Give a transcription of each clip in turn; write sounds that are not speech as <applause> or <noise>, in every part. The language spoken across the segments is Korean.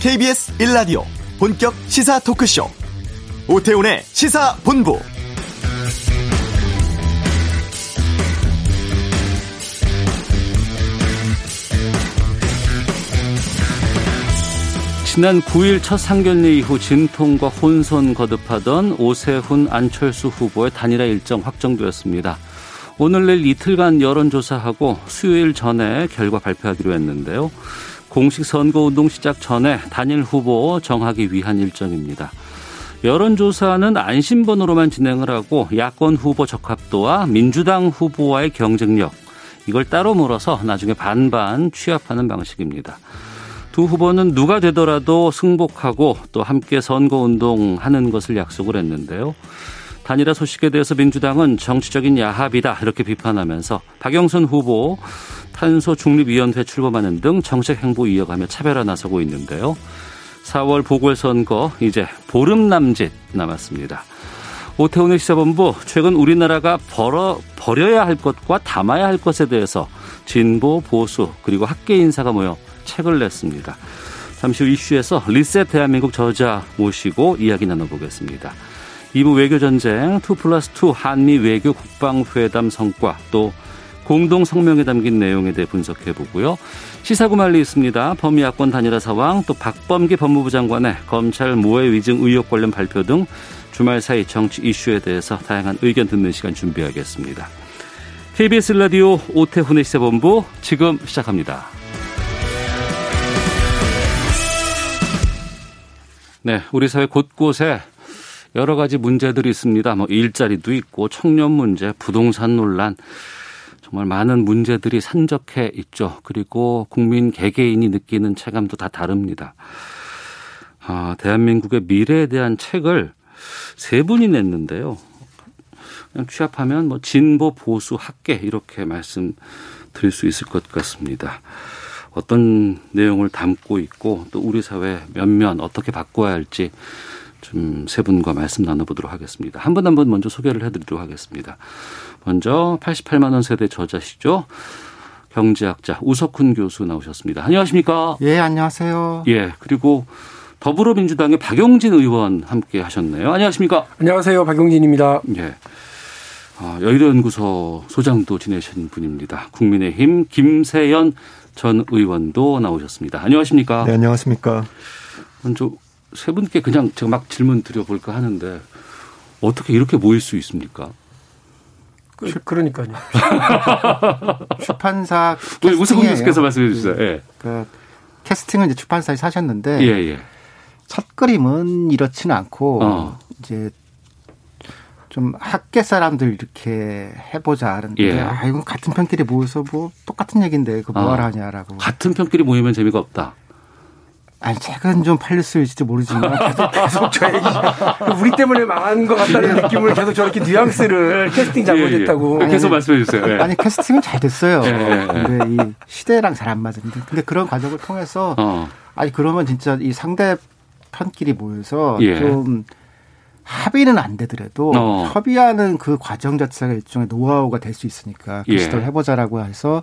KBS 1라디오 본격 시사 토크쇼 오태훈의 시사본부 지난 9일 첫 상견례 이후 진통과 혼선 거듭하던 오세훈 안철수 후보의 단일화 일정 확정되었습니다. 오늘 내일 이틀간 여론조사하고 수요일 전에 결과 발표하기로 했는데요. 공식 선거운동 시작 전에 단일 후보 정하기 위한 일정입니다. 여론조사는 안심번호로만 진행을 하고 야권 후보 적합도와 민주당 후보와의 경쟁력 이걸 따로 물어서 나중에 반반 취합하는 방식입니다. 두 후보는 누가 되더라도 승복하고 또 함께 선거운동 하는 것을 약속을 했는데요. 단일화 소식에 대해서 민주당은 정치적인 야합이다 이렇게 비판하면서 박영선 후보 탄소 중립위원회 출범하는 등 정책 행보 이어가며 차별화 나서고 있는데요. 4월 보궐선거 이제 보름 남짓 남았습니다. 오태훈의 시사본부 최근 우리나라가 벌어, 버려야 할 것과 담아야 할 것에 대해서 진보, 보수 그리고 학계 인사가 모여 책을 냈습니다. 잠시 후 이슈에서 리셋 대한민국 저자 모시고 이야기 나눠보겠습니다. 2부 외교전쟁 2 플러스 2 한미 외교 국방회담 성과 또 공동 성명에 담긴 내용에 대해 분석해 보고요. 시사구말리 있습니다. 범야권 단일화 상황 또 박범계 법무부 장관의 검찰 모해 위증 의혹 관련 발표 등 주말 사이 정치 이슈에 대해서 다양한 의견 듣는 시간 준비하겠습니다. KBS 라디오 오태훈의 시사본부 지금 시작합니다. 네, 우리 사회 곳곳에 여러 가지 문제들이 있습니다. 뭐 일자리도 있고 청년 문제, 부동산 논란 정말 많은 문제들이 산적해 있죠. 그리고 국민 개개인이 느끼는 체감도 다 다릅니다. 아, 대한민국의 미래에 대한 책을 세 분이 냈는데요. 그냥 취합하면 뭐 진보 보수 학계 이렇게 말씀 드릴 수 있을 것 같습니다. 어떤 내용을 담고 있고 또 우리 사회 면면 어떻게 바꿔야 할지 좀 세 분과 말씀 나눠보도록 하겠습니다. 한 분 한분 먼저 소개를 해드리도록 하겠습니다. 먼저 88만 원 세대 저자시죠. 경제학자 우석훈 교수 나오셨습니다. 안녕하십니까? 예, 안녕하세요. 예, 그리고 더불어민주당의 박용진 의원 함께 하셨네요. 안녕하십니까? 안녕하세요. 박용진입니다. 예. 아, 여의도연구소 소장도 지내신 분입니다. 국민의힘 김세연 전 의원도 나오셨습니다. 안녕하십니까? 네, 안녕하십니까? 먼저 세 분께 그냥 제가 막 질문 드려볼까 하는데 어떻게 이렇게 모일 수 있습니까? 그, 그러니까요. <laughs> 출판사 우승훈 교수께서 말씀해 주세요. 예. 그 캐스팅은 이제 출판사에서 하셨는데 예, 예. 첫 그림은 이렇지는 않고 어. 이제 좀 학계 사람들 이렇게 해보자 하는데 예. 아 이건 같은 편끼리 모여서 뭐 똑같은 얘기인데 그 뭐하러 어. 하냐라고 같은 편끼리 모이면 재미가 없다. 아니 책은 좀 팔렸을지도 모르지만 계속, 계속 저 얘기 우리 때문에 망한 것 같다는 느낌을 계속 저렇게 뉘앙스를 캐스팅 잘못했다고 예, 예. 계속 말씀해 주세요. 예. 아니 캐스팅은 잘 됐어요. 예, 근데 이 시대랑 잘 안 맞는데 근데 그런 과정을 통해서 어. 아니 그러면 진짜 이 상대 편끼리 모여서 예. 좀 합의는 안 되더라도 어. 협의하는 그 과정 자체가 일종의 노하우가 될 수 있으니까 그 예. 시도를 해보자라고 해서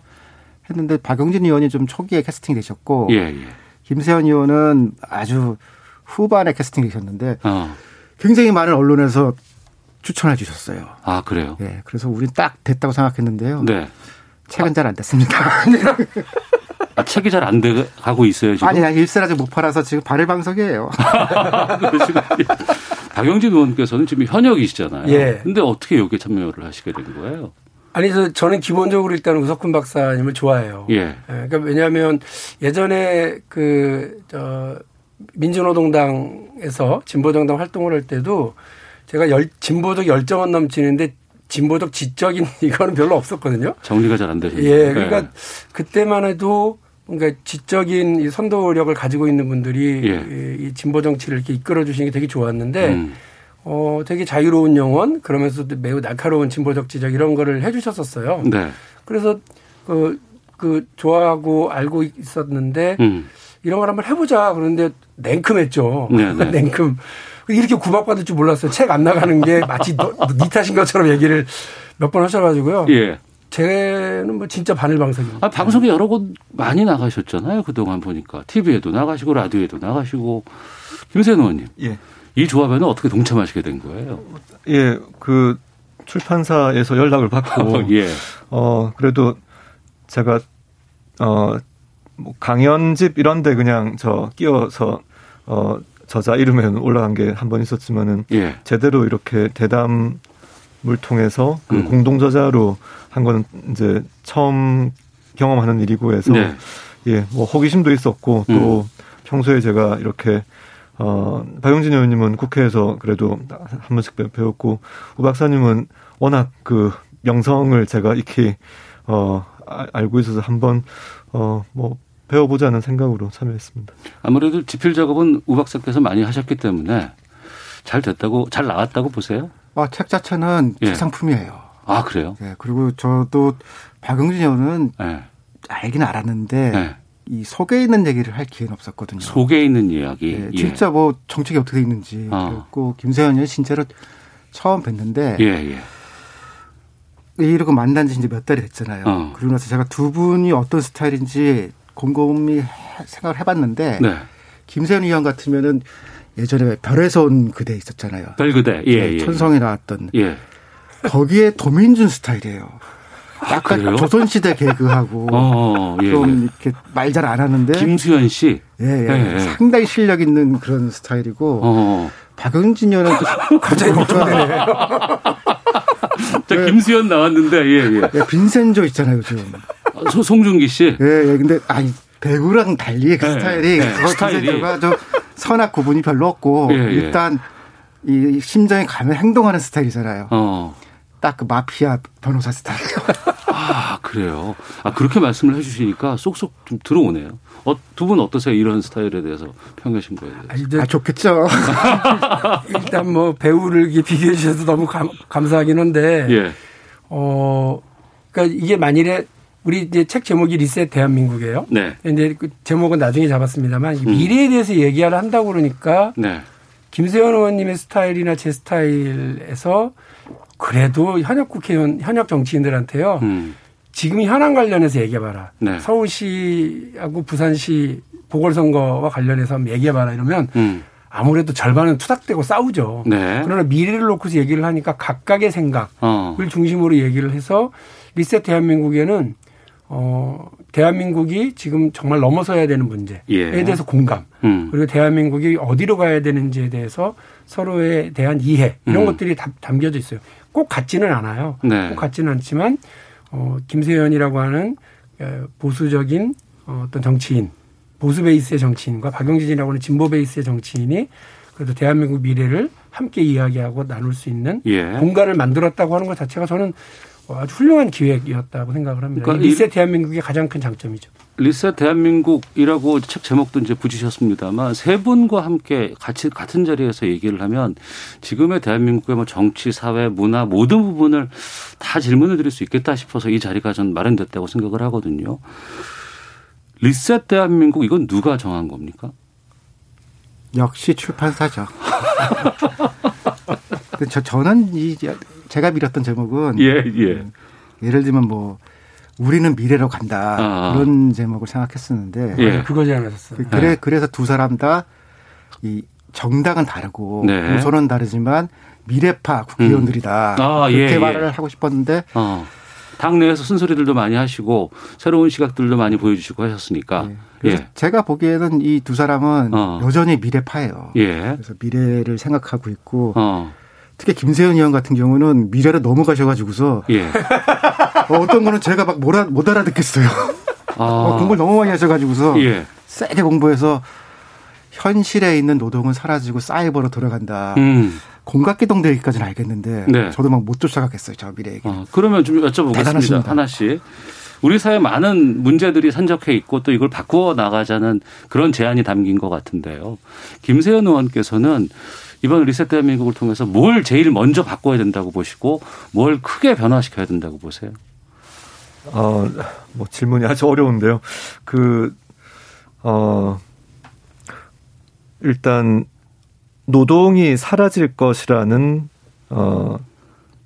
했는데 박용진 의원이 좀 초기에 캐스팅 되셨고 예, 예. 김세현 의원은 아주 후반에 캐스팅 되셨는데 어. 굉장히 많은 언론에서 추천해 주셨어요. 아, 그래요? 예, 그래서 우린 딱 됐다고 생각했는데요. 네. 책은 잘안 됐습니다. 아, 책이 잘 안 돼 가고 있어요, 지금. 아니, 아니, 일세라지 못 팔아서 지금 발해방석이에요. <laughs> 그러시군요. 박영진 의원께서는 지금 현역이시잖아요. 예. 근데 어떻게 여기에 참여를 하시게 된 거예요? 아니 저 저는 기본적으로 일단 우석훈 박사님을 좋아해요. 예. 그러니까 왜냐하면 예전에 그저 민주노동당에서 진보정당 활동을 할 때도 제가 열, 진보적 열정은 넘치는데 진보적 지적인 <laughs> 이거는 별로 없었거든요. 정리가 잘 안 되시네요. 예, 그러니까 그때만 해도 그러니까 지적인 이 선도력을 가지고 있는 분들이 예. 이 진보 정치를 이렇게 이끌어 주시는 게 되게 좋았는데 음. 어 되게 자유로운 영혼 그러면서도 매우 날카로운 진보적 지적 이런 거를 해 주셨었어요. 네. 그래서 그, 그 좋아하고 알고 있었는데 음. 이런 걸 한번 해보자 그런데 냉큼했죠. 네, 네. <laughs> 냉큼. 이렇게 구박받을 줄 몰랐어요. 책 안 나가는 게 마치 너, 니 탓인 것처럼 얘기를 몇 번 하셔가지고요. 예. 쟤는 뭐 진짜 바늘방석입니다. 아, 방송에 여러 곳 많이 나가셨잖아요. 그동안 보니까. TV에도 나가시고 라디오에도 나가시고. 김세현 의원님. 예. 이 조합에는 어떻게 동참하시게 된 거예요? 예, 그 출판사에서 연락을 받고 <laughs> 예. 어, 그래도 제가 어, 뭐 강연집 이런 데 그냥 저 끼어서 어, 저자 이름에 올라간 게 한 번 있었지만은 예. 제대로 이렇게 대담을 통해서 그 음. 공동 저자로 한 거는 이제 처음 경험하는 일이고 해서 네. 예, 뭐 호기심도 있었고 또 음. 평소에 제가 이렇게 어, 박용진 의원님은 국회에서 그래도 한 번씩 배웠고, 우 박사님은 워낙 그 명성을 제가 익히, 어, 알고 있어서 한번, 어, 뭐, 배워보자는 생각으로 참여했습니다. 아무래도 집필 작업은 우 박사께서 많이 하셨기 때문에 잘 됐다고, 잘 나왔다고 보세요? 아, 책 자체는 예. 상품이에요. 아, 그래요? 예, 그리고 저도 박용진 의원은 예. 알긴 알았는데, 예. 이 속에 있는 얘기를 할 기회는 없었거든요. 속에 있는 이야기. 예, 진짜 뭐 정책이 어떻게 있는지. 어. 그리고 김세현 이 진짜로 처음 뵀는데. 예, 예. 이러고 만난 지 이제 몇 달이 됐잖아요. 어. 그러고 나서 제가 두 분이 어떤 스타일인지 곰곰이 생각을 해봤는데. 네. 김세현 의원 같으면은 예전에 별에서 온 그대 있었잖아요. 별 그대. 예, 예. 천성에 나왔던. 예. 거기에 도민준 스타일이에요. 약간 아, 조선시대 개그하고 <laughs> 어, 예, 좀 이렇게 말 잘 안 하는데 김수현 씨, 예, 예, 예, 상당히 실력 있는 그런 스타일이고 어. 박은진 의원은 <laughs> 갑자기 걱정되네. 자, 네. 김수현 나왔는데 예, 예. 예 빈센조 있잖아요, 요즘. 아, 소, 송중기 씨. 예, 예. 근데 아니 배우랑 달리 그 네, 스타일이 네, 그 스타일이 좀 선악 구분이 별로 없고 예, 예. 일단 이 심장에 가면 행동하는 스타일이잖아요. 어. 딱 그 마피아 변호사 스타일. <laughs> 아, 그래요. 아, 그렇게 말씀을 해주시니까 쏙쏙 좀 들어오네요. 어, 두 분 어떠세요? 이런 스타일에 대해서 평가 신고에 대해서. 아, 아 좋겠죠. <laughs> 일단 뭐 배우를 비교해 주셔서 너무 감, 감사하긴 한데. 예. 어, 그러니까 이게 만일에 우리 이제 책 제목이 리셋 대한민국이에요. 네. 근데 그 제목은 나중에 잡았습니다만 음. 미래에 대해서 얘기를 한다고 그러니까 네. 김세현 의원님의 스타일이나 제 스타일에서 그래도 현역 국회의원, 현역 정치인들한테요. 음. 지금 현안 관련해서 얘기해봐라. 네. 서울시하고 부산시 보궐선거와 관련해서 한번 얘기해봐라 이러면 음. 아무래도 절반은 투닥대고 싸우죠. 네. 그러나 미래를 놓고서 얘기를 하니까 각각의 생각을 어. 중심으로 얘기를 해서 리셋 대한민국에는 어, 대한민국이 지금 정말 넘어서야 되는 문제에 예. 대해서 공감, 음. 그리고 대한민국이 어디로 가야 되는지에 대해서 서로에 대한 이해 이런 음. 것들이 다 담겨져 있어요. 꼭 같지는 않아요. 네. 꼭 같지는 않지만 어, 김세현이라고 하는 어, 보수적인 어, 어떤 정치인, 보수 베이스의 정치인과 박용진이라고 하는 진보 베이스의 정치인이 그래도 대한민국 미래를 함께 이야기하고 나눌 수 있는 예. 공간을 만들었다고 하는 것 자체가 저는 아주 훌륭한 기획이었다고 생각을 합니다. 그러니까 리셋 대한민국의 가장 큰 장점이죠. 리셋 대한민국이라고 책 제목도 이제 붙이셨습니다만 세 분과 함께 같이 같은 자리에서 얘기를 하면 지금의 대한민국의 뭐 정치, 사회, 문화 모든 부분을 다 질문을 드릴 수 있겠다 싶어서 이 자리가 전 마련됐다고 생각을 하거든요. 리셋 대한민국 이건 누가 정한 겁니까? 역시 출판사죠. <laughs> 저, 저는 이 제가 밀었던 제목은 예, 예. 예를 들면 뭐 우리는 미래로 간다 아. 그런 제목을 생각했었는데 예. 그거 제안하셨어요. 그, 래 네. 그래서 두 사람 다 이 정당은 다르고 네. 노선은 다르지만 미래파 국회의원들이다 음. 아, 그렇게 예, 말을 하고 싶었는데 어. 당내에서 쓴소리들도 많이 하시고 새로운 시각들도 많이 보여주시고 하셨으니까. 예. 예. 제가 보기에는 이 두 사람은 어. 여전히 미래파예요. 예. 그래서 미래를 생각하고 있고 어. 특히 김세현 의원 같은 경우는 미래로 넘어가셔가지고서 예. 어, 떤 거는 제가 막 못, 못 알아듣겠어요. 아. <laughs> 어, 공부를 너무 많이 하셔가지고서 예. 세게 공부해서 현실에 있는 노동은 사라지고 사이버로 돌아간다. 음. 공각기동 되기까지는 알겠는데 네. 저도 막 못 쫓아가겠어요. 저 미래 얘기. 어, 그러면 좀 여쭤보겠습니다. 대단하십니다. 하나씩. 우리 사회 많은 문제들이 산적해 있고 또 이걸 바꾸어 나가자는 그런 제안이 담긴 것 같은데요. 김세현 의원께서는 이번 리셋 대한민국을 통해서 뭘 제일 먼저 바꿔야 된다고 보시고 뭘 크게 변화시켜야 된다고 보세요? 어, 뭐 질문이 아주 어려운데요. 그, 어, 일단 노동이 사라질 것이라는, 어,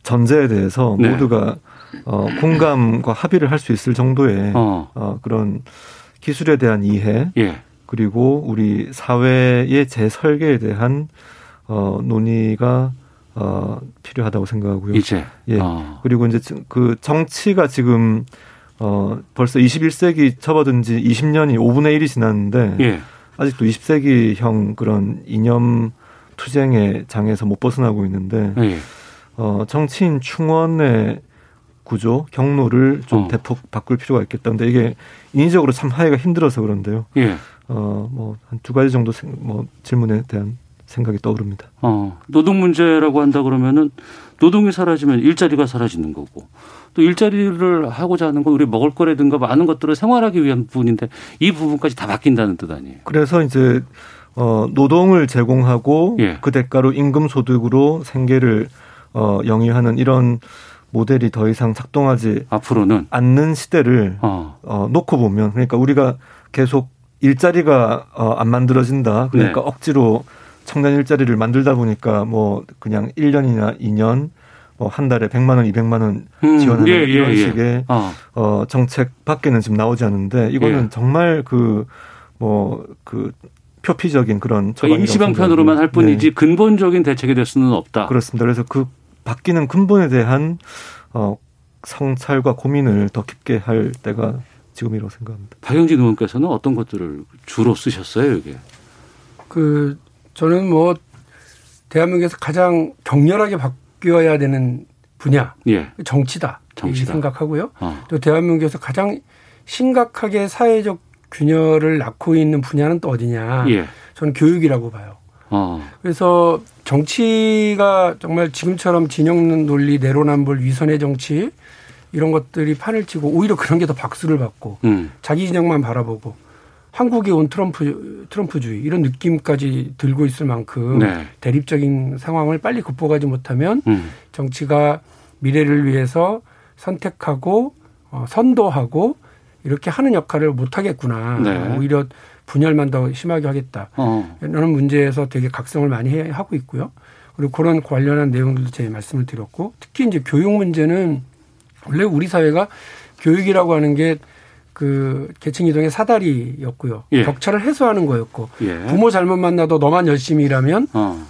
전제에 대해서 네. 모두가 어, 공감과 합의를 할 수 있을 정도의 어. 어. 그런 기술에 대한 이해 예. 그리고 우리 사회의 재설계에 대한 어, 논의가 어, 필요하다고 생각하고요. 이제 예 어. 그리고 이제 그 정치가 지금 어, 벌써 21세기 접어든 지 20년이 5분의 1이 지났는데 예. 아직도 20세기형 그런 이념 투쟁의 장에서 못 벗어나고 있는데 예. 어, 정치인 충원의 구조, 경로를 좀 어. 대폭 바꿀 필요가 있겠다. 근데 이게 인위적으로 참 하기가 힘들어서 그런데요. 예. 어, 뭐, 한 두 가지 정도 뭐 질문에 대한 생각이 떠오릅니다. 어, 노동 문제라고 한다 그러면은 노동이 사라지면 일자리가 사라지는 거고 또 일자리를 하고자 하는 건 우리 먹을 거라든가 많은 것들을 생활하기 위한 부분인데 이 부분까지 다 바뀐다는 뜻 아니에요? 그래서 이제 어, 노동을 제공하고 예. 그 대가로 임금 소득으로 생계를 어, 영위하는 이런 모델이 더 이상 작동하지 앞으로는 않는 시대를 어. 어 놓고 보면 그러니까 우리가 계속 일자리가 어, 안 만들어진다. 그러니까 네. 억지로 청년 일자리를 만들다 보니까 뭐 그냥 1년이나 2년 뭐한 달에 100만 원, 200만 원 음, 지원하는 음, 예, 이런 예, 식의 어. 어. 정책 밖에는 지금 나오지 않는데 이거는 예. 정말 그 뭐그 뭐 표피적인 그런 그러니까 임시방편으로만 할 뿐이지 네. 근본적인 대책이 될 수는 없다. 그렇습니다. 그래서 그 바뀌는 근본에 대한 어 성찰과 고민을 더 깊게 할 때가 지금이라고 생각합니다. 박영진 의원께서는 어떤 것들을 주로 쓰셨어요, 이게? 그 저는 뭐 대한민국에서 가장 격렬하게 바뀌어야 되는 분야 예. 정치다, 정치다. 생각하고요. 어. 또 대한민국에서 가장 심각하게 사회적 균열을 낳고 있는 분야는 또 어디냐? 예. 저는 교육이라고 봐요. 어. 그래서 정치가 정말 지금처럼 진영 논리, 내로남불, 위선의 정치 이런 것들이 판을 치고 오히려 그런 게 더 박수를 받고 음. 자기 진영만 바라보고 한국에 온 트럼프 트럼프주의 이런 느낌까지 들고 있을 만큼 네. 대립적인 상황을 빨리 극복하지 못하면 음. 정치가 미래를 위해서 선택하고 어, 선도하고 이렇게 하는 역할을 못 하겠구나. 네. 오히려 분열만 더 심하게 하겠다. 어. 이런 문제에서 되게 각성을 많이 하고 있고요. 그리고 그런 관련한 내용들도 제 말씀을 드렸고 특히 이제 교육 문제는 원래 우리 사회가 교육이라고 하는 게 그 계층 이동의 사다리였고요. 예. 격차를 해소하는 거였고 예. 부모 잘못 만나도 너만 열심히 일하면 어.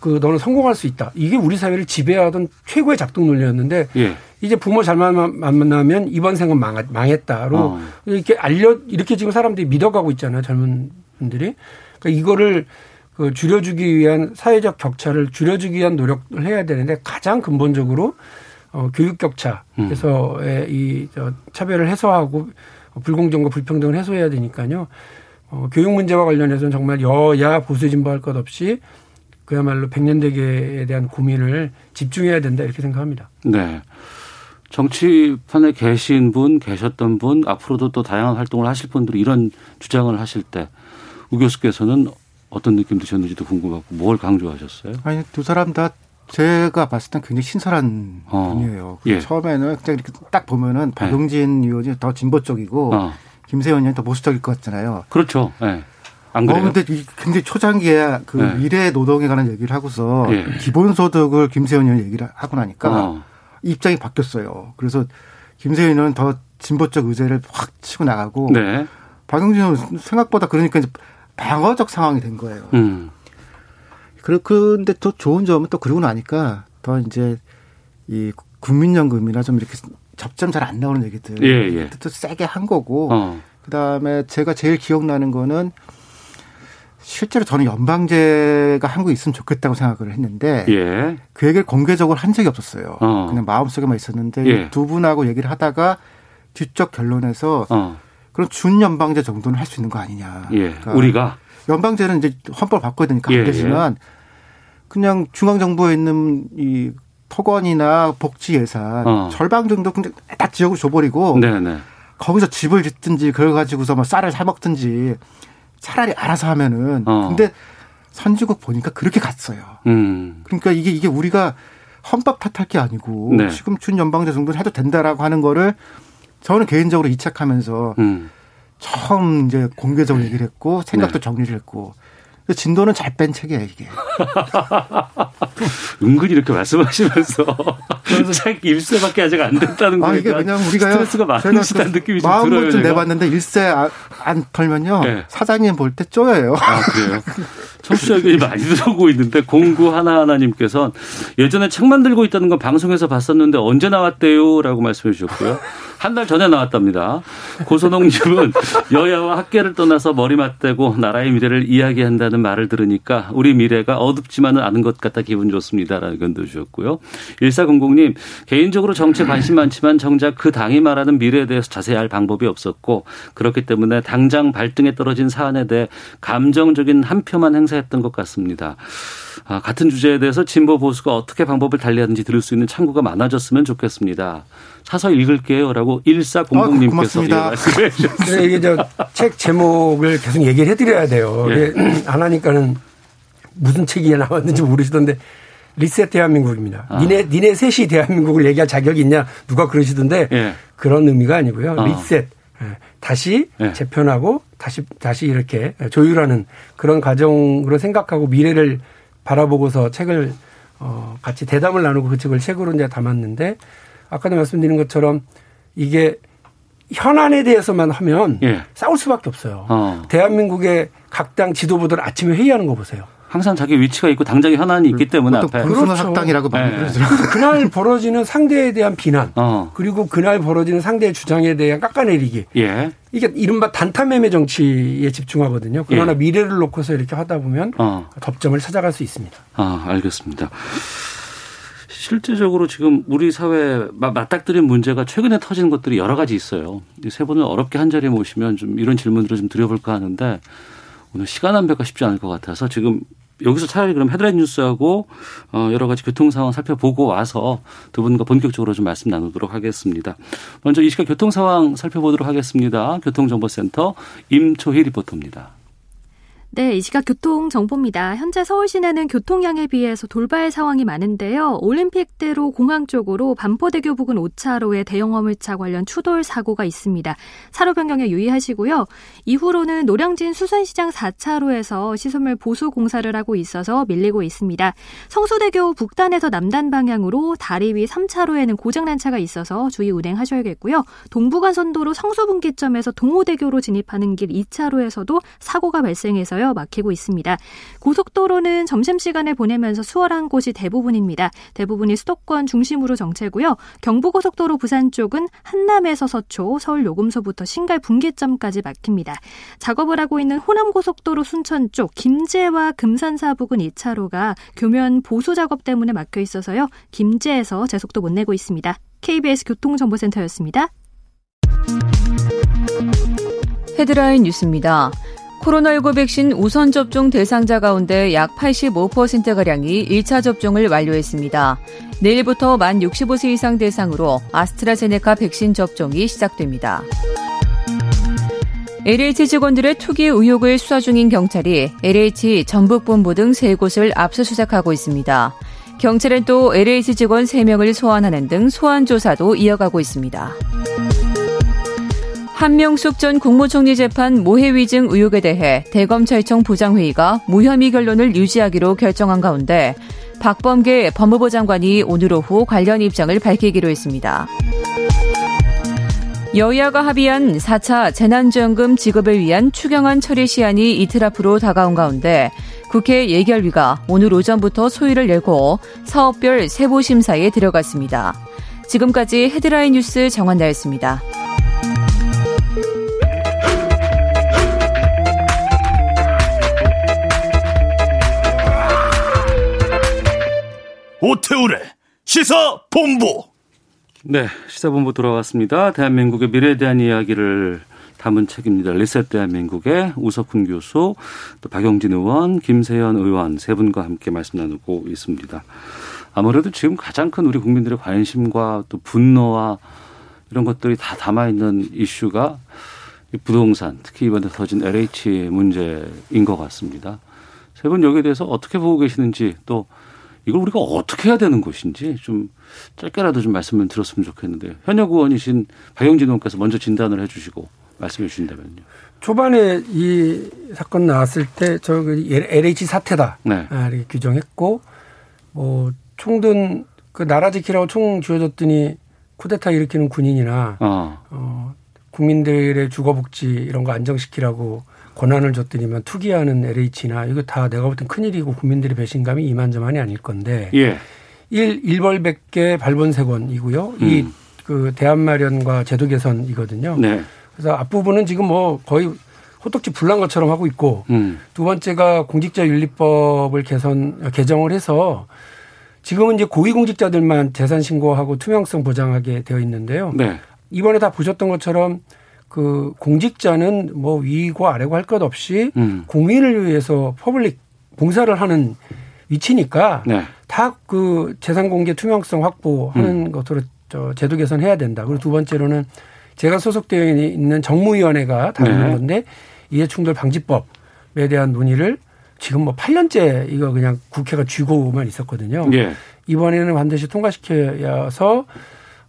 그 너는 성공할 수 있다. 이게 우리 사회를 지배하던 최고의 작동 논리였는데 예. 이제 부모 잘못 만나면 이번 생은 망 했다로 어. 이렇게 알려 이렇게 지금 사람들이 믿어가고 있잖아요. 젊은 분들이. 그러니까 이거를 그 줄여주기 위한 사회적 격차를 줄여주기 위한 노력을 해야 되는데 가장 근본적으로 어, 교육 격차에서의 음. 이저 차별을 해소하고 불공정과 불평등을 해소해야 되니까요. 어, 교육 문제와 관련해서는 정말 여야 보수 진보할 것 없이 그야말로 백년대계에 대한 고민을 집중해야 된다 이렇게 생각합니다. 네. 정치판에 계신 분, 계셨던 분, 앞으로도 또 다양한 활동을 하실 분들이 이런 주장을 하실 때 우 교수께서는 어떤 느낌 드셨는지도 궁금하고 뭘 강조하셨어요? 아니 두 사람 다 제가 봤을 땐 굉장히 신선한 어. 분이에요. 예. 처음에는 그냥 이렇게 딱 보면은 네. 박용진 네. 의원이 더 진보 쪽이고 어. 김세현 의원이 더 보수적일 것 같잖아요. 그렇죠. 네. 안 그래요? 어, 근데 굉장히 초창기에 그 네. 미래 노동에 관한 얘기를 하고서 예. 기본소득을 김세현 의원이 얘기를 하고 나니까 어. 입장이 바뀌었어요. 그래서 김세현 의원은 더 진보적 의제를 확 치고 나가고 네. 박용진 의원은 생각보다 그러니까 이제 방어적 상황이 된 거예요. 음. 그런데 또 좋은 점은 또 그러고 나니까 더 이제 이 국민연금이나 좀 이렇게 접점 잘 안 나오는 얘기들 예, 예. 또 세게 한 거고 어. 그다음에 제가 제일 기억나는 거는 실제로 저는 연방제가 한국에 있으면 좋겠다고 생각을 했는데 예. 그 얘기를 공개적으로 한 적이 없었어요. 어. 그냥 마음속에만 있었는데 예. 두 분하고 얘기를 하다가 뒤쪽 결론에서 어. 그런 준연방제 정도는 할 수 있는 거 아니냐. 예. 그러니까 우리가 연방제는 이제 헌법 을 바꿔야 되니까 안 예, 예. 되지만 그냥 중앙 정부에 있는 이 토건이나 복지 예산 어. 절반 정도 그냥 딱 지역으로 줘버리고 네네. 네. 거기서 집을 짓든지 그걸 가지고서 뭐 쌀을 사 먹든지 차라리 알아서 하면은 어. 근데 선진국 보니까 그렇게 갔어요. 음. 그러니까 이게 이게 우리가 헌법 탓할 게 아니고 네. 지금 준연방제 정도는 해도 된다라고 하는 거를 저는 개인적으로 이착하면서 음. 처음 이제 공개적으로 얘기를 했고 생각도 네. 정리를 했고 진도는 잘 뺀 책이에요, 이게. <laughs> 은근히 이렇게 말씀하시면서 그래서 <laughs> 책 일세밖에 아직 안 됐다는 거예요. 아, 이게 그냥 우리가 스트레스가 많으시다는 느낌이 좀 마음을 들어요. 좀 내봤는데 일세 안, 안 털면요. 네. 사장님 볼 때 쪼여요. 아, 그래요? 청취자 의견이 <laughs> 많이 들어오고 있는데 공구 하나 하나님께서는 예전에 책 만들고 있다는 건 방송에서 봤었는데 언제 나왔대요? 라고 말씀해 주셨고요. 한 달 전에 나왔답니다. 고선홍님은 <laughs> 여야와 학계를 떠나서 머리 맞대고 나라의 미래를 이야기한다는 말을 들으니까 우리 미래가 어둡지만은 않은 것 같아 기분 좋습니다라는 의견도 주셨고요. 1400님 개인적으로 정치에 관심 많지만 정작 그 당이 말하는 미래에 대해서 자세히 알 방법이 없었고 그렇기 때문에 당장 발등에 떨어진 사안에 대해 감정적인 한 표만 행사했던 것 같습니다. 아, 같은 주제에 대해서 진보 보수가 어떻게 방법을 달리하는지 들을 수 있는 참고가 많아졌으면 좋겠습니다. 사서 읽을게요라고 1400님께서 아, 말씀해 주셨어요. 네, 이게 저 책 제목을 계속 얘기를 해드려야 돼요. 예. 안 하니까는 무슨 책이 나왔는지 모르시던데 리셋 대한민국입니다. 아. 니네 니네 셋이 대한민국을 얘기할 자격이 있냐 누가 그러시던데 예. 그런 의미가 아니고요. 아. 리셋 예. 다시 예. 재편하고 다시 다시 이렇게 조율하는 그런 과정으로 생각하고 미래를 바라보고서 책을 어 같이 대담을 나누고 그 책을 책으로 이제 담았는데 아까도 말씀드린 것처럼 이게 현안에 대해서만 하면 예. 싸울 수밖에 없어요. 어. 대한민국의 각 당 지도부들 아침에 회의하는 거 보세요. 항상 자기 위치가 있고 당장의 현안이 있기 때문에 앞에 그렇죠. 학당이라고 많이 네. 그러더라고요. 그날 벌어지는 상대에 대한 비난 어. 그리고 그날 벌어지는 상대의 주장에 대한 깎아내리기 예. 이게 이른바 단타매매 정치에 집중하거든요. 그러나 예. 미래를 놓고서 이렇게 하다 보면 어. 접점을 찾아갈 수 있습니다. 아 알겠습니다. 실제적으로 지금 우리 사회에 맞닥뜨린 문제가 최근에 터진 것들이 여러 가지 있어요. 세 분을 어렵게 한 자리에 모시면 좀 이런 질문들을 좀 드려볼까 하는데 오늘 시간 안배가 쉽지 않을 것 같아서 지금 여기서 차라리 그럼 헤드라인 뉴스하고 어 여러 가지 교통 상황 살펴보고 와서 두 분과 본격적으로 좀 말씀 나누도록 하겠습니다. 먼저 이 시각 교통 상황 살펴보도록 하겠습니다. 교통정보센터 임초희 리포터입니다. 네, 이 시각 교통 정보입니다. 현재 서울 시내는 교통량에 비해서 돌발 상황이 많은데요. 올림픽대로 공항 쪽으로 반포대교 부근 5차로에 대형 화물차 관련 추돌 사고가 있습니다. 차로 변경에 유의하시고요. 이후로는 노량진 수산시장 4차로에서 시설물 보수 공사를 하고 있어서 밀리고 있습니다. 성수대교 북단에서 남단 방향으로 다리 위 3차로에는 고장난 차가 있어서 주의 운행하셔야겠고요. 동부간선도로 성수분기점에서 동호대교로 진입하는 길 2차로에서도 사고가 발생해서요. 있어요. 막히고 있습니다. 고속도로는 점심시간을 보내면서 수월한 곳이 대부분입니다. 대부분이 수도권 중심으로 정체고요. 경부고속도로 부산 쪽은 한남에서 서초, 서울 요금소부터 신갈 분기점까지 막힙니다. 작업을 하고 있는 호남고속도로 순천 쪽 김제와 금산사 부근 2차로가 교면 보수 작업 때문에 막혀 있어서요. 김제에서 제속도 못 내고 있습니다. KBS 교통정보센터였습니다. 헤드라인 뉴스입니다. 코로나19 백신 우선 접종 대상자 가운데 약 85%가량이 1차 접종을 완료했습니다. 내일부터 만 65세 이상 대상으로 아스트라제네카 백신 접종이 시작됩니다. LH 직원들의 투기 의혹을 수사 중인 경찰이 LH 전북본부 등 세 곳을 압수수색하고 있습니다. 경찰은 또 LH 직원 3명을 소환하는 등 소환 조사도 이어가고 있습니다. 한명숙 전 국무총리 재판 모해 위증 의혹에 대해 대검찰청 부장회의가 무혐의 결론을 유지하기로 결정한 가운데 박범계 법무부 장관이 오늘 오후 관련 입장을 밝히기로 했습니다. 여야가 합의한 4차 재난지원금 지급을 위한 추경안 처리 시한이 이틀 앞으로 다가온 가운데 국회 예결위가 오늘 오전부터 소위를 열고 사업별 세부 심사에 들어갔습니다. 지금까지 헤드라인 뉴스 정한나였습니다. 오태우래 시사 본부. 네, 시사본부 돌아왔습니다. 대한민국의 미래에 대한 이야기를 담은 책입니다. 리셋 대한민국의 우석훈 교수, 또 박용진 의원, 김세현 의원 세 분과 함께 말씀 나누고 있습니다. 아무래도 지금 가장 큰 우리 국민들의 관심과 또 분노와 이런 것들이 다 담아 있는 이슈가 부동산, 특히 이번에 터진 LH 문제인 것 같습니다. 세 분 여기에 대해서 어떻게 보고 계시는지 또 이걸 우리가 어떻게 해야 되는 것인지 좀 짧게라도 좀 말씀을 들었으면 좋겠는데 현역 의원이신 박영진 의원께서 먼저 진단을 해 주시고 말씀해 주신다면요. 초반에 이 사건 나왔을 때 저 LH 사태다 네. 아, 이렇게 규정했고 뭐 총든 그 나라 지키라고 총 쥐어줬더니 쿠데타 일으키는 군인이나 어. 어 국민들의 주거 복지 이런 거 안정시키라고 권한을 줬더니만 투기하는 LH나 이거 다 내가 볼 땐 큰일이고 국민들의 배신감이 이만저만이 아닐 건데 예. 1, 1벌 100개 발본세권이고요. 음. 이그 대안 마련과 제도 개선이거든요. 네. 그래서 앞부분은 지금 뭐 거의 호떡지 불난 것처럼 하고 있고 음. 두 번째가 공직자윤리법을 개선 개정을 해서 지금은 이제 고위공직자들만 재산 신고하고 투명성 보장하게 되어 있는데요. 네. 이번에 다 보셨던 것처럼 그 공직자는 뭐 위고 아래고 할 것 없이 음. 국민을 위해서 public 봉사를 하는 위치니까 네. 다 그 재산 공개 투명성 확보하는 음. 것으로 저 제도 개선해야 된다. 그리고 두 번째로는 제가 소속되어 있는 정무위원회가 다루는 네. 건데 이해충돌 방지법에 대한 논의를 지금 뭐 8년째 이거 그냥 국회가 쥐고만 있었거든요. 예. 이번에는 반드시 통과시켜서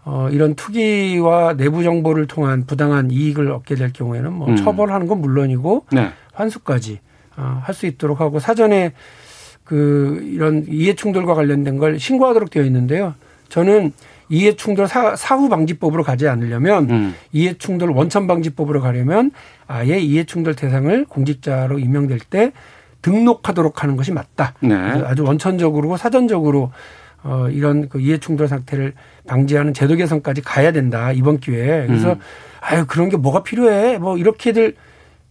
어, 이런 투기와 내부 정보를 통한 부당한 이익을 얻게 될 경우에는 뭐 음. 처벌하는 건 물론이고 네. 환수까지 어, 할 수 있도록 하고 사전에 그 이런 이해 충돌과 관련된 걸 신고하도록 되어 있는데요. 저는 이해 충돌 사, 후 방지법으로 가지 않으려면 음. 이해 충돌 원천 방지법으로 가려면 아예 이해 충돌 대상을 공직자로 임명될 때 등록하도록 하는 것이 맞다. 네. 아주 원천적으로 사전적으로 어 이런 그 이해 충돌 상태를 방지하는 제도 개선까지 가야 된다 이번 기회에. 그래서 음. 아유 그런 게 뭐가 필요해? 뭐 이렇게들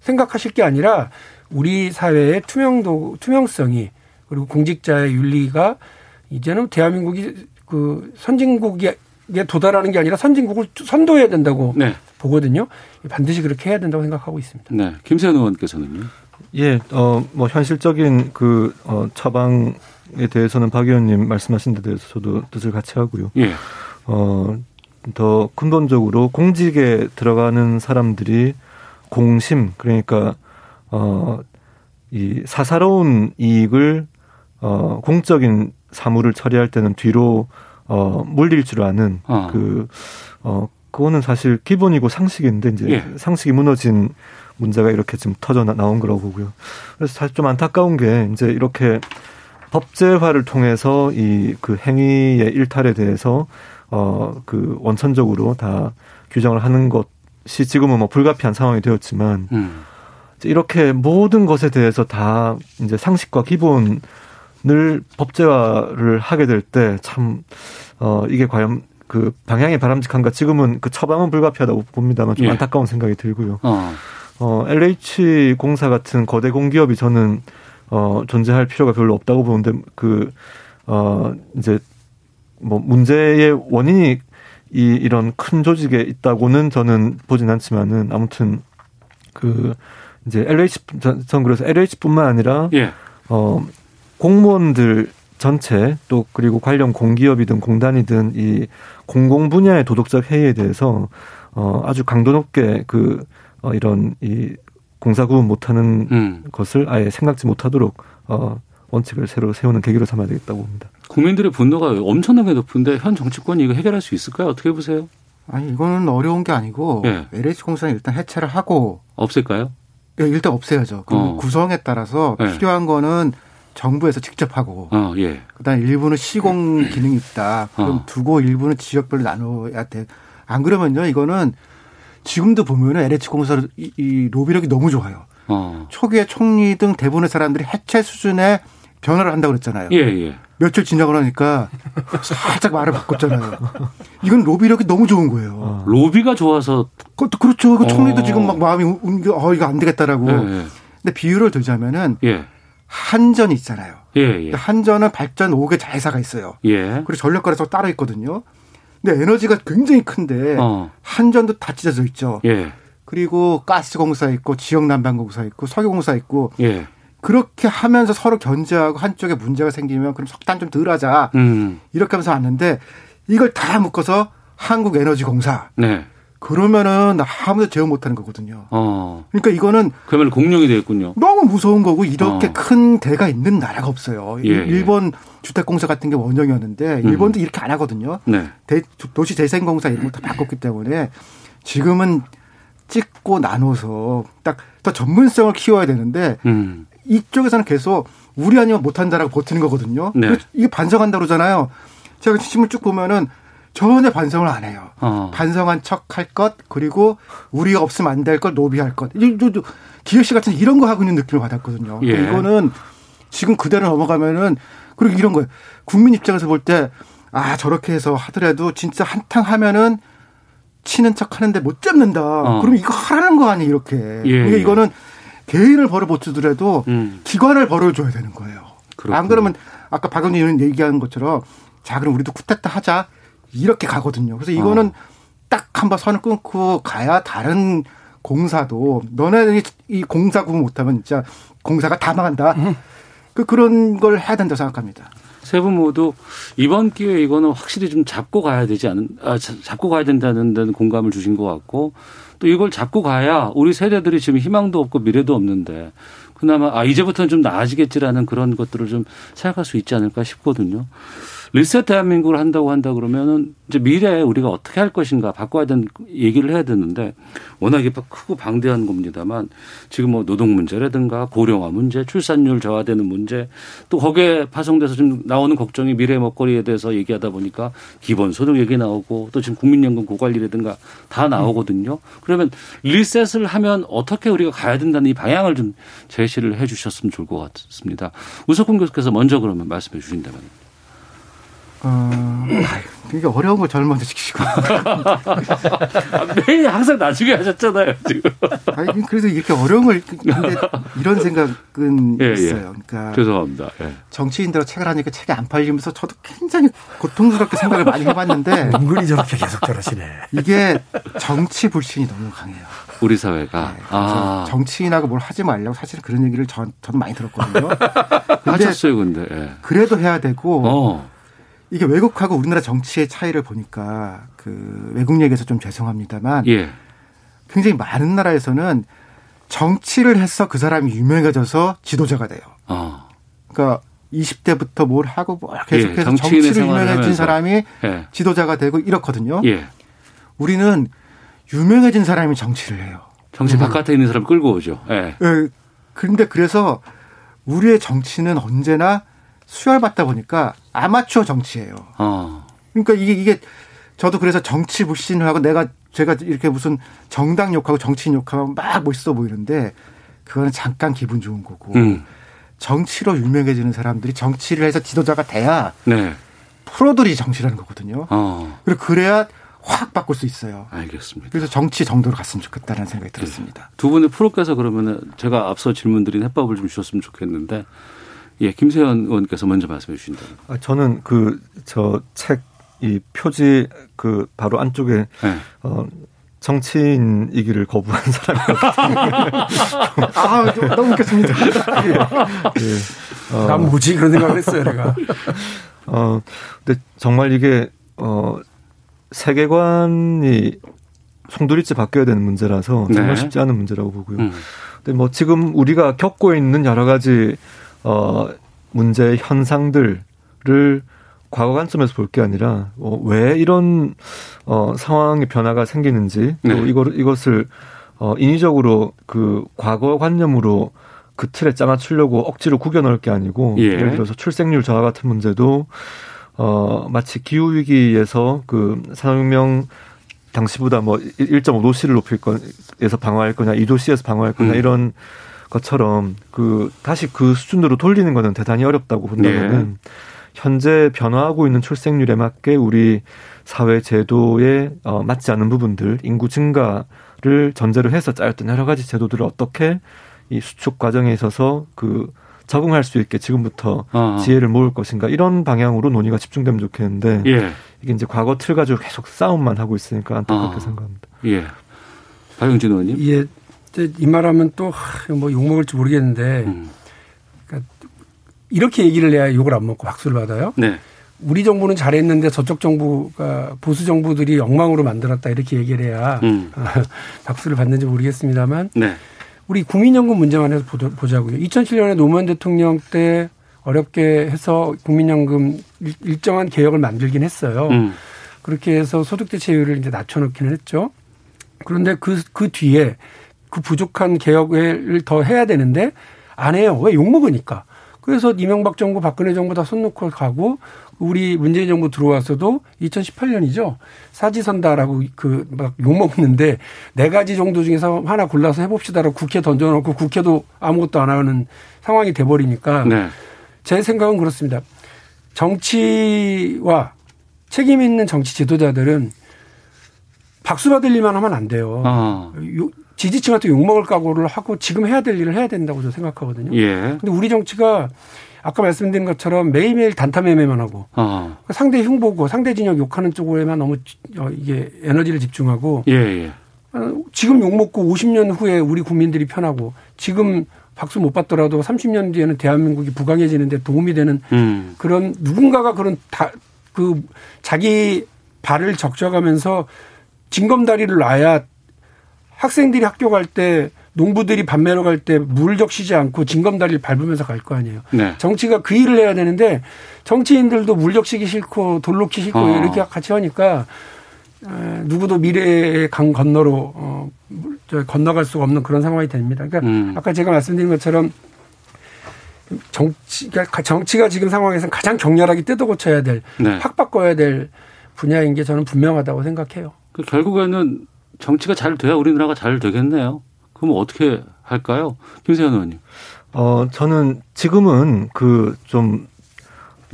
생각하실 게 아니라 우리 사회의 투명도 투명성이 그리고 공직자의 윤리가 이제는 대한민국이 그 선진국에 도달하는 게 아니라 선진국을 선도해야 된다고 네. 보거든요. 반드시 그렇게 해야 된다고 생각하고 있습니다. 네. 김세현 의원께서는요. 예, 어, 뭐 현실적인 그 어, 처방에 대해서는 박 의원님 말씀하신 데 대해서 저도 뜻을 같이 하고요. 예. 어, 더 근본적으로 공직에 들어가는 사람들이 공심 그러니까 어, 이 사사로운 이익을 어, 공적인 사무를 처리할 때는 뒤로 어, 물릴 줄 아는 어. 그 어, 그거는 사실 기본이고 상식인데 이제 예. 상식이 무너진 문제가 이렇게 지금 터져 나온 거라고 보고요. 그래서 사실 좀 안타까운 게 이제 이렇게 법제화를 통해서 이 그 행위의 일탈에 대해서 어 그 원천적으로 다 규정을 하는 것이 지금은 뭐 불가피한 상황이 되었지만 음. 이렇게 모든 것에 대해서 다 이제 상식과 기본을 법제화를 하게 될 때 참 어 이게 과연 그 방향이 바람직한가 지금은 그 처방은 불가피하다고 봅니다만 좀 예. 안타까운 생각이 들고요. 어. 어, LH 공사 같은 거대 공기업이 저는 어, 존재할 필요가 별로 없다고 보는데 그, 어, 이제 뭐 문제의 원인이 이, 이런 큰 조직에 있다고는 저는 보진 않지만은 아무튼 그 이제 LH, 전 그래서 LH뿐만 아니라 예. 어, 공무원들 전체 또 그리고 관련 공기업이든 공단이든 이 공공 분야의 도덕적 해이에 대해서 어 아주 강도 높게 그 어, 이런 이 공사 구분 못하는 음. 것을 아예 생각지 못하도록 어, 원칙을 새로 세우는 계기로 삼아야 되겠다고 봅니다. 국민들의 분노가 엄청나게 높은데 현 정치권이 이거 해결할 수 있을까요? 어떻게 보세요? 아니 이거는 어려운 게 아니고 예. LH공사는 일단 해체를 하고 없앨까요? 예, 일단 없애야죠. 그 어. 구성에 따라서 예. 필요한 거는 정부에서 직접 하고 어, 예. 그다음 일부는 시공 기능이 있다. 그럼 어. 두고 일부는 지역별로 나눠야 돼. 안 그러면요 이거는 지금도 보면은 LH 공사 이, 이 로비력이 너무 좋아요. 어. 초기에 총리 등 대부분의 사람들이 해체 수준의 변화를 한다고 그랬잖아요. 예, 예. 며칠 지나고 나니까 살짝 말을 바꿨잖아요. 이건 로비력이 너무 좋은 거예요. 어. 로비가 좋아서 그것도 그렇죠. 그 총리도 어. 지금 막 마음이 옮겨 어 이거 안 되겠다라고. 예, 예. 근데 비유를 들자면은 예. 한전이 있잖아요. 예, 예. 한전은 발전 5개 자회사가 있어요. 예. 그리고 전력거래소 따로 있거든요. 근데 에너지가 굉장히 큰데 어. 한전도 다 찢어져 있죠. 예. 그리고 가스공사 있고 지역난방공사 있고 석유공사 있고 예. 그렇게 하면서 서로 견제하고 한쪽에 문제가 생기면 그럼 석탄 좀 덜 하자. 음. 이렇게 하면서 왔는데 이걸 다 묶어서 한국에너지공사. 네. 그러면은 아무도 제어 못하는 거거든요. 어. 그러니까 이거는 그러면 공룡이 되겠군요. 너무 무서운 거고 이렇게 어. 큰 대가 있는 나라가 없어요. 예, 예. 일본 주택공사 같은 게 원형이었는데 음. 일본도 음. 이렇게 안 하거든요. 네. 대, 도시 재생공사 이런 거다 바꿨기 때문에 지금은 찍고 나눠서 딱 더 전문성을 키워야 되는데 음. 이쪽에서는 계속 우리 아니면 못한다라고 버티는 거거든요. 네. 이게 반성한다 그러잖아요. 제가 지침을 쭉 보면은 전혀 반성을 안 해요. 어. 반성한 척 할 것, 그리고 우리가 없으면 안될 것, 노비할 것. 기획 씨 같은 이런 거 하고 있는 느낌을 받았거든요. 예. 이거는 지금 그대로 넘어가면은, 그리고 이런 거예요. 국민 입장에서 볼 때, 아, 저렇게 해서 하더라도 진짜 한탕 하면은 치는 척 하는데 못 잡는다. 어. 그럼 이거 하라는 거 아니에요, 이렇게. 예. 그러니까 이거는 개인을 벌어 못 주더라도 음. 기관을 벌어줘야 되는 거예요. 그렇군요. 안 그러면 아까 박영진 의원 얘기하는 것처럼 자, 그럼 우리도 쿠데타 하자. 이렇게 가거든요. 그래서 이거는 어. 딱 한번 선을 끊고 가야 다른 공사도 너네들이 이 공사 구분 못하면 진짜 공사가 다 망한다. 음. 그 그런 걸 해야 된다고 생각합니다. 세 분 모두 이번 기회에 이거는 확실히 좀 잡고 가야 되지 않은 아, 잡고 가야 된다는 데는 공감을 주신 것 같고 또 이걸 잡고 가야 우리 세대들이 지금 희망도 없고 미래도 없는데 그나마 아 이제부터는 좀 나아지겠지라는 그런 것들을 좀 생각할 수 있지 않을까 싶거든요. 리셋 대한민국을 한다고 한다 그러면은 이제 미래에 우리가 어떻게 할 것인가 바꿔야 되는 얘기를 해야 되는데 워낙에 크고 방대한 겁니다만 지금 뭐 노동 문제라든가 고령화 문제, 출산율 저하되는 문제 또 거기에 파송돼서 좀 나오는 걱정이 미래 먹거리에 대해서 얘기하다 보니까 기본소득 얘기 나오고 또 지금 국민연금 고관리라든가 다 나오거든요. 그러면 리셋을 하면 어떻게 우리가 가야 된다는 이 방향을 좀 제시를 해 주셨으면 좋을 것 같습니다. 우석훈 교수께서 먼저 그러면 말씀해 주신다면. 어, 이게 어려운 걸 저를 먼저 시키시고. 매일 항상 나중에 하셨잖아요, 지금. 아니, 그래도 이렇게 어려운 걸, 근데 이런 생각은 <laughs> 예, 예. 있어요. 그러니까. 죄송합니다. 예. 정치인들로 책을 하니까 책이 안 팔리면서 저도 굉장히 고통스럽게 생각을 많이 해봤는데. <laughs> 은근히 저렇게 계속 저러시네. 이게 정치 불신이 너무 강해요. 우리 사회가. 네, 아. 정치인하고 뭘 하지 말라고 사실 그런 얘기를 전, 저도 많이 들었거든요. <laughs> 하셨어요, 근데. 예. 그래도 해야 되고. 어. 이게 외국하고 우리나라 정치의 차이를 보니까 그 외국 얘기해서 좀 죄송합니다만 예. 굉장히 많은 나라에서는 정치를 해서 그 사람이 유명해져서 지도자가 돼요. 어. 그러니까 20대부터 뭘 하고 뭘 계속해서 예, 정치를 유명해진 사람이 예. 지도자가 되고 이렇거든요. 예. 우리는 유명해진 사람이 정치를 해요. 정치 음. 바깥에 있는 사람 끌고 오죠. 예. 예. 그런데 그래서 우리의 정치는 언제나 수혈받다 보니까 아마추어 정치예요. 어. 그러니까 이게 이게 저도 그래서 정치 불신을 하고 내가 제가 이렇게 무슨 정당 욕하고 정치인 욕하고 막 멋있어 보이는데 그거는 잠깐 기분 좋은 거고 음. 정치로 유명해지는 사람들이 정치를 해서 지도자가 돼야 네. 프로들이 정치라는 거거든요. 어. 그리고 그래야 확 바꿀 수 있어요. 알겠습니다. 그래서 정치 정도로 갔으면 좋겠다는 생각이 들었습니다. 네. 두 분의 프로께서 그러면은 제가 앞서 질문드린 해법을 좀 주셨으면 좋겠는데 예, 김세현 의원께서 먼저 말씀해 주신다면. 아, 저는 그 저 책 이 표지 그 바로 안쪽에 네. 어 정치인이기를 거부한 사람이거든요. <laughs> 아, 너무 웃겼습니다. <laughs> 예. 예. 어. 난 뭐지? 그런 생각을 했어요, 내가. 어, 근데 정말 이게, 어, 세계관이 송두리째 바뀌어야 되는 문제라서 정말 네. 쉽지 않은 문제라고 보고요. 음. 근데 뭐 지금 우리가 겪고 있는 여러 가지 어, 문제 현상들을 과거 관점에서 볼 게 아니라 어, 왜 이런 어, 상황의 변화가 생기는지 또 네. 이걸 이것을 어, 인위적으로 그 과거 관념으로 그 틀에 짜맞추려고 억지로 구겨 넣을 게 아니고 예. 예를 들어서 출생률 저하 같은 문제도 어 마치 기후 위기에서 그 산업혁명 당시보다 뭐 1.5도씨를 높일 거에서 방어할 거냐 2도씨에서 방어할 거냐 음. 이런 것처럼 그 다시 그 수준으로 돌리는 거는 대단히 어렵다고 본다면은 네. 현재 변화하고 있는 출생률에 맞게 우리 사회 제도에 어, 맞지 않는 부분들 인구 증가를 전제로 해서 짜였던 여러 가지 제도들을 어떻게 이 수축 과정에 있어서 그 적응할 수 있게 지금부터 어 지혜를 모을 것인가 이런 방향으로 논의가 집중되면 좋겠는데 예. 이게 이제 과거 틀 가지고 계속 싸움만 하고 있으니까 안타깝게 어. 생각합니다. 예. 박영진 의원님. 예. 이 말하면 또 뭐 욕먹을지 모르겠는데 음. 그러니까 이렇게 얘기를 해야 욕을 안 먹고 박수를 받아요. 네. 우리 정부는 잘했는데 저쪽 정부가 보수 정부들이 엉망으로 만들었다 이렇게 얘기를 해야 음. <laughs> 박수를 받는지 모르겠습니다만 네. 우리 국민연금 문제만 해서 보자고요. 2007년에 노무현 대통령 때 어렵게 해서 국민연금 일정한 개혁을 만들긴 했어요. 음. 그렇게 해서 소득 대체율을 이제 낮춰놓기는 했죠. 그런데 그, 그 뒤에 그 부족한 개혁을 더 해야 되는데 안 해요. 왜 욕먹으니까. 그래서 이명박 정부, 박근혜 정부 다 손 놓고 가고 우리 문재인 정부 들어와서도 2018년이죠. 사지선다라고 그 막 욕먹는데 네 가지 정도 중에서 하나 골라서 해봅시다라고 국회 던져놓고 국회도 아무것도 안 하는 상황이 돼버리니까 네. 제 생각은 그렇습니다. 정치와 책임 있는 정치 지도자들은 박수 받을 일만 하면 안 돼요. 어. 지지층한테 욕먹을 각오를 하고 지금 해야 될 일을 해야 된다고 저는 생각하거든요. 예. 근데 우리 정치가 아까 말씀드린 것처럼 매일매일 단타 매매만 하고 어. 상대 흉 보고 상대 진영 욕하는 쪽에만 너무 어, 이게 에너지를 집중하고 예, 예. 어, 지금 욕먹고 50년 후에 우리 국민들이 편하고 지금 박수 못 받더라도 30년 뒤에는 대한민국이 부강해지는데 도움이 되는 음. 그런 누군가가 그런 다 그 자기 발을 적셔가면서 징검다리를 놔야 학생들이 학교 갈 때 농부들이 밥 매러 갈 때 물 적시지 않고 징검다리를 밟으면서 갈 거 아니에요. 네. 정치가 그 일을 해야 되는데 정치인들도 물 적시기 싫고 돌 놓기 싫고 어. 이렇게 같이 하니까 누구도 미래의 강 건너로 어, 건너갈 수가 없는 그런 상황이 됩니다. 그러니까 음. 아까 제가 말씀드린 것처럼 정치가 정치가 지금 상황에서 가장 격렬하게 뜯어 고쳐야 될, 네. 확 바꿔야 될 분야인 게 저는 분명하다고 생각해요. 그 결국에는 정치가 잘 돼야 우리나라가 잘 되겠네요. 그럼 어떻게 할까요? 김세현 의원님. 어, 저는 지금은 그 좀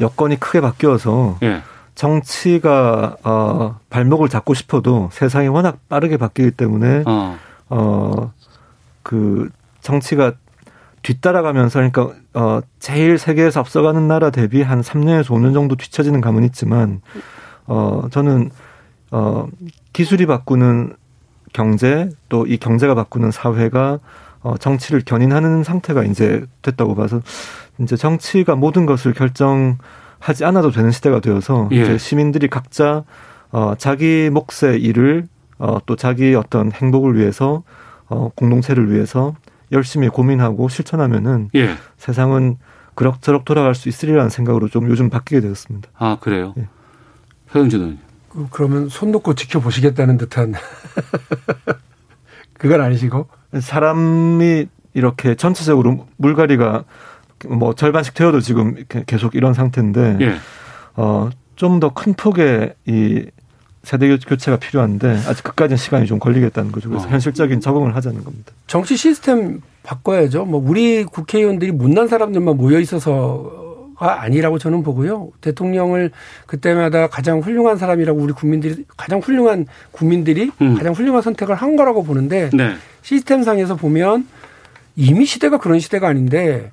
여건이 크게 바뀌어서 예. 정치가 어, 발목을 잡고 싶어도 세상이 워낙 빠르게 바뀌기 때문에 어, 어 그 정치가 뒤따라가면서 그러니까 어 제일 세계에서 앞서가는 나라 대비 한 3년에서 5년 정도 뒤처지는 감은 있지만 어 저는 어 기술이 바꾸는 경제 또 이 경제가 바꾸는 사회가 어 정치를 견인하는 상태가 이제 됐다고 봐서 이제 정치가 모든 것을 결정하지 않아도 되는 시대가 되어서 예. 이제 시민들이 각자 어 자기 몫의 일을 어 또 자기 어떤 행복을 위해서 어 공동체를 위해서 열심히 고민하고 실천하면은 예. 세상은 그럭저럭 돌아갈 수 있으리라는 생각으로 좀 요즘 바뀌게 되었습니다. 아 그래요? 예. 최영진 의원님. 그, 그러면 손 놓고 지켜보시겠다는 듯한 <laughs> 그건 아니시고 사람이 이렇게 전체적으로 물갈이가 뭐 절반씩 되어도 지금 계속 이런 상태인데 예. 어좀 더 큰 폭의 이 세대 교체가 필요한데 아직 그까지는 시간이 좀 걸리겠다는 거죠. 그래서 어. 현실적인 적응을 하자는 겁니다. 정치 시스템 바꿔야죠. 뭐 우리 국회의원들이 못난 사람들만 모여 있어서 가 아니라고 저는 보고요. 대통령을 그때마다 가장 훌륭한 사람이라고 우리 국민들이 가장 훌륭한 국민들이 음. 가장 훌륭한 선택을 한 거라고 보는데 네. 시스템상에서 보면 이미 시대가 그런 시대가 아닌데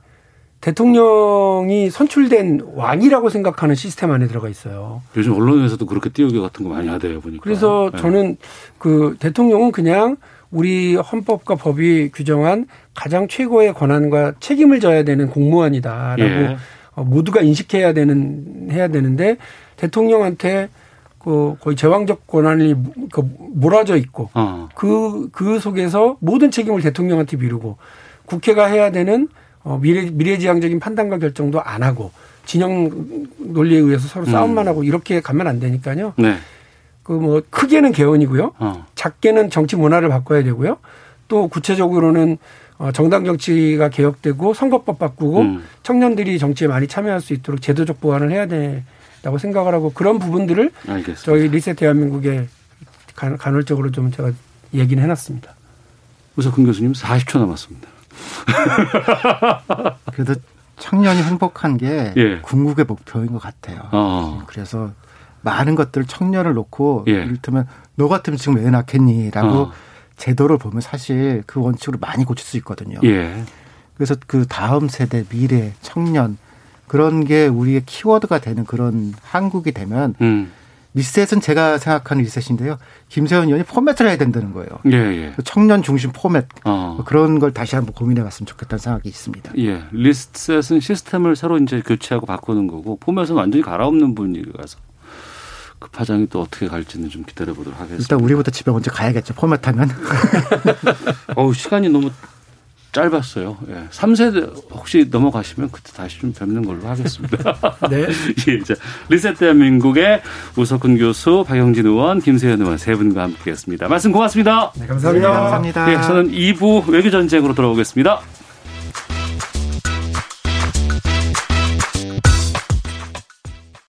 대통령이 선출된 왕이라고 생각하는 시스템 안에 들어가 있어요. 요즘 언론에서도 그렇게 띄우기 같은 거 많이 하대요 보니까. 그래서 네. 저는 그 대통령은 그냥 우리 헌법과 법이 규정한 가장 최고의 권한과 책임을 져야 되는 공무원이다라고 예. 어, 모두가 인식해야 되는 해야 되는데 대통령한테 그 거의 제왕적 권한이 그 몰아져 있고 그그 어. 그, 그 속에서 모든 책임을 대통령한테 미루고 국회가 해야 되는 어, 미래, 미래지향적인 판단과 결정도 안 하고 진영 논리에 의해서 서로 싸움만 음. 하고 이렇게 가면 안 되니까요. 네. 그뭐 크게는 개헌이고요. 어. 작게는 정치 문화를 바꿔야 되고요. 또 구체적으로는 어, 정당 정치가 개혁되고 선거법 바꾸고 음. 청년들이 정치에 많이 참여할 수 있도록 제도적 보완을 해야 된다고 생각을 하고 그런 부분들을 알겠습니다. 저희 리셋 대한민국에 간헐적으로 좀 제가 얘기는 해놨습니다. 우석훈 교수님 40초 남았습니다. <laughs> 그래도 청년이 행복한 게 예. 궁극의 목표인 것 같아요. 어. 그래서 많은 것들 청년을 놓고 예. 이를테면 너 같으면 지금 왜 낳겠니라고 어. 제도를 보면 사실 그 원칙으로 많이 고칠 수 있거든요. 예. 그래서 그 다음 세대 미래 청년 그런 게 우리의 키워드가 되는 그런 한국이 되면 음. 리셋은 제가 생각하는 리셋인데요. 김세현 의원이 포맷을 해야 된다는 거예요. 예, 예. 청년 중심 포맷 어. 뭐 그런 걸 다시 한번 고민해 봤으면 좋겠다는 생각이 있습니다. 예. 리셋은 시스템을 새로 이제 교체하고 바꾸는 거고 포맷은 완전히 갈아엎는 분위기라서 그 파장이 또 어떻게 갈지는 좀 기다려 보도록 하겠습니다. 일단 우리부터 집에 먼저 가야겠죠. 포맷하면. <laughs> 어우 시간이 너무 짧았어요. 예. 3세 혹시 넘어가시면 그때 다시 좀 뵙는 걸로 하겠습니다. <laughs> 네. <laughs> 예, 자, 리셋 대한민국의 우석훈 교수, 박영진 의원, 김세현 의원 세 분과 함께 했습니다. 말씀 고맙습니다. 네, 감사합니다. 네, 감사합니다. 예, 저는 2부 외교전쟁으로 돌아오겠습니다.